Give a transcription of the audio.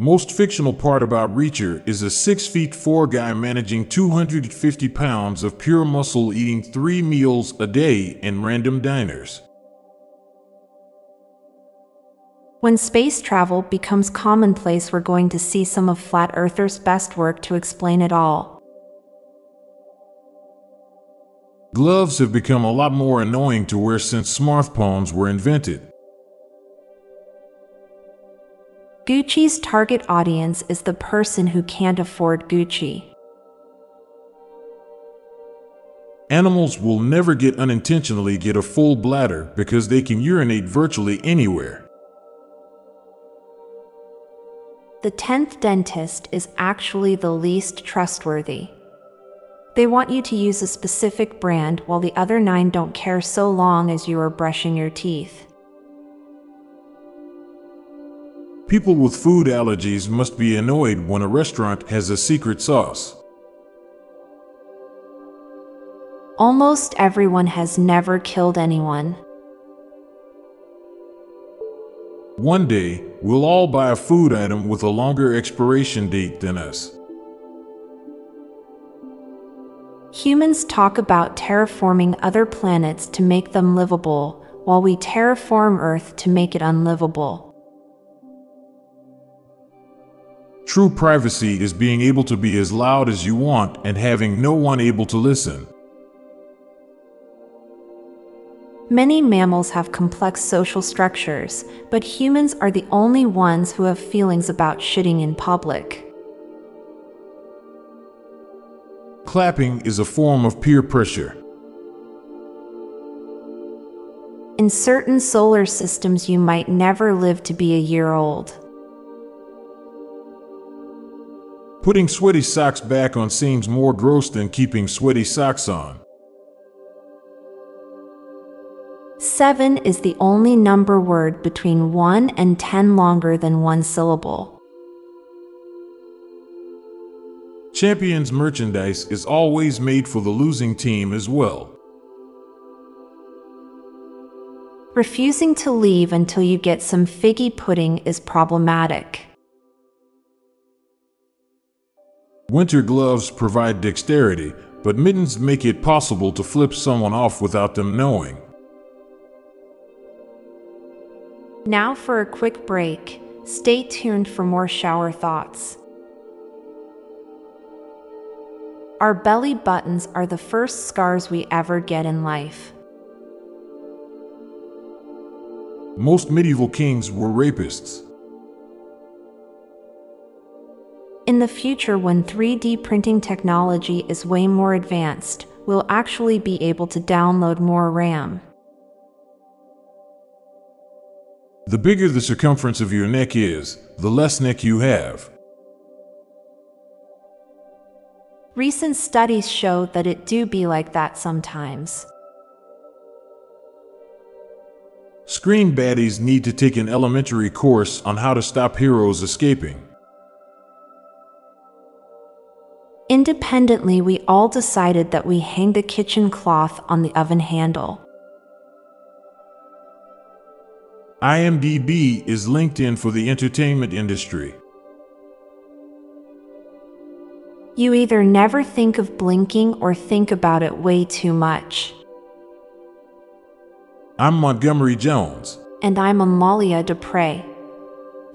Most fictional part about Reacher is a 6 feet 4 guy managing 250 pounds of pure muscle eating three meals a day in random diners. When space travel becomes commonplace, we're going to see some of Flat Earthers' best work to explain it all. Gloves have become a lot more annoying to wear since smartphones were invented. Gucci's target audience is the person who can't afford Gucci. Animals will never get unintentionally get a full bladder because they can urinate virtually anywhere. The 10th dentist is actually the least trustworthy. They want you to use a specific brand while the other nine don't care so long as you are brushing your teeth. People with food allergies must be annoyed when a restaurant has a secret sauce. Almost everyone has never killed anyone. One day, we'll all buy a food item with a longer expiration date than us. Humans talk about terraforming other planets to make them livable, while we terraform Earth to make it unlivable. True privacy is being able to be as loud as you want and having no one able to listen. Many mammals have complex social structures, but humans are the only ones who have feelings about shitting in public. Clapping is a form of peer pressure. In certain solar systems, you might never live to be a year old. Putting sweaty socks back on seems more gross than keeping sweaty socks on. Seven is the only number word between 1 and 10 longer than one syllable. Champions merchandise is always made for the losing team as well. Refusing to leave until you get some figgy pudding is problematic. Winter gloves provide dexterity, but mittens make it possible to flip someone off without them knowing. Now for a quick break. Stay tuned for more shower thoughts. Our belly buttons are the first scars we ever get in life. Most medieval kings were rapists. In the future, when 3D printing technology is way more advanced, we'll actually be able to download more RAM. The bigger the circumference of your neck is, the less neck you have. Recent studies show that it do be like that sometimes. Screen baddies need to take an elementary course on how to stop heroes escaping. Independently, we all decided that we hang the kitchen cloth on the oven handle. IMDb is LinkedIn for the entertainment industry. You either never think of blinking or think about it way too much. I'm Montgomery Jones. And I'm Amalia Dupre.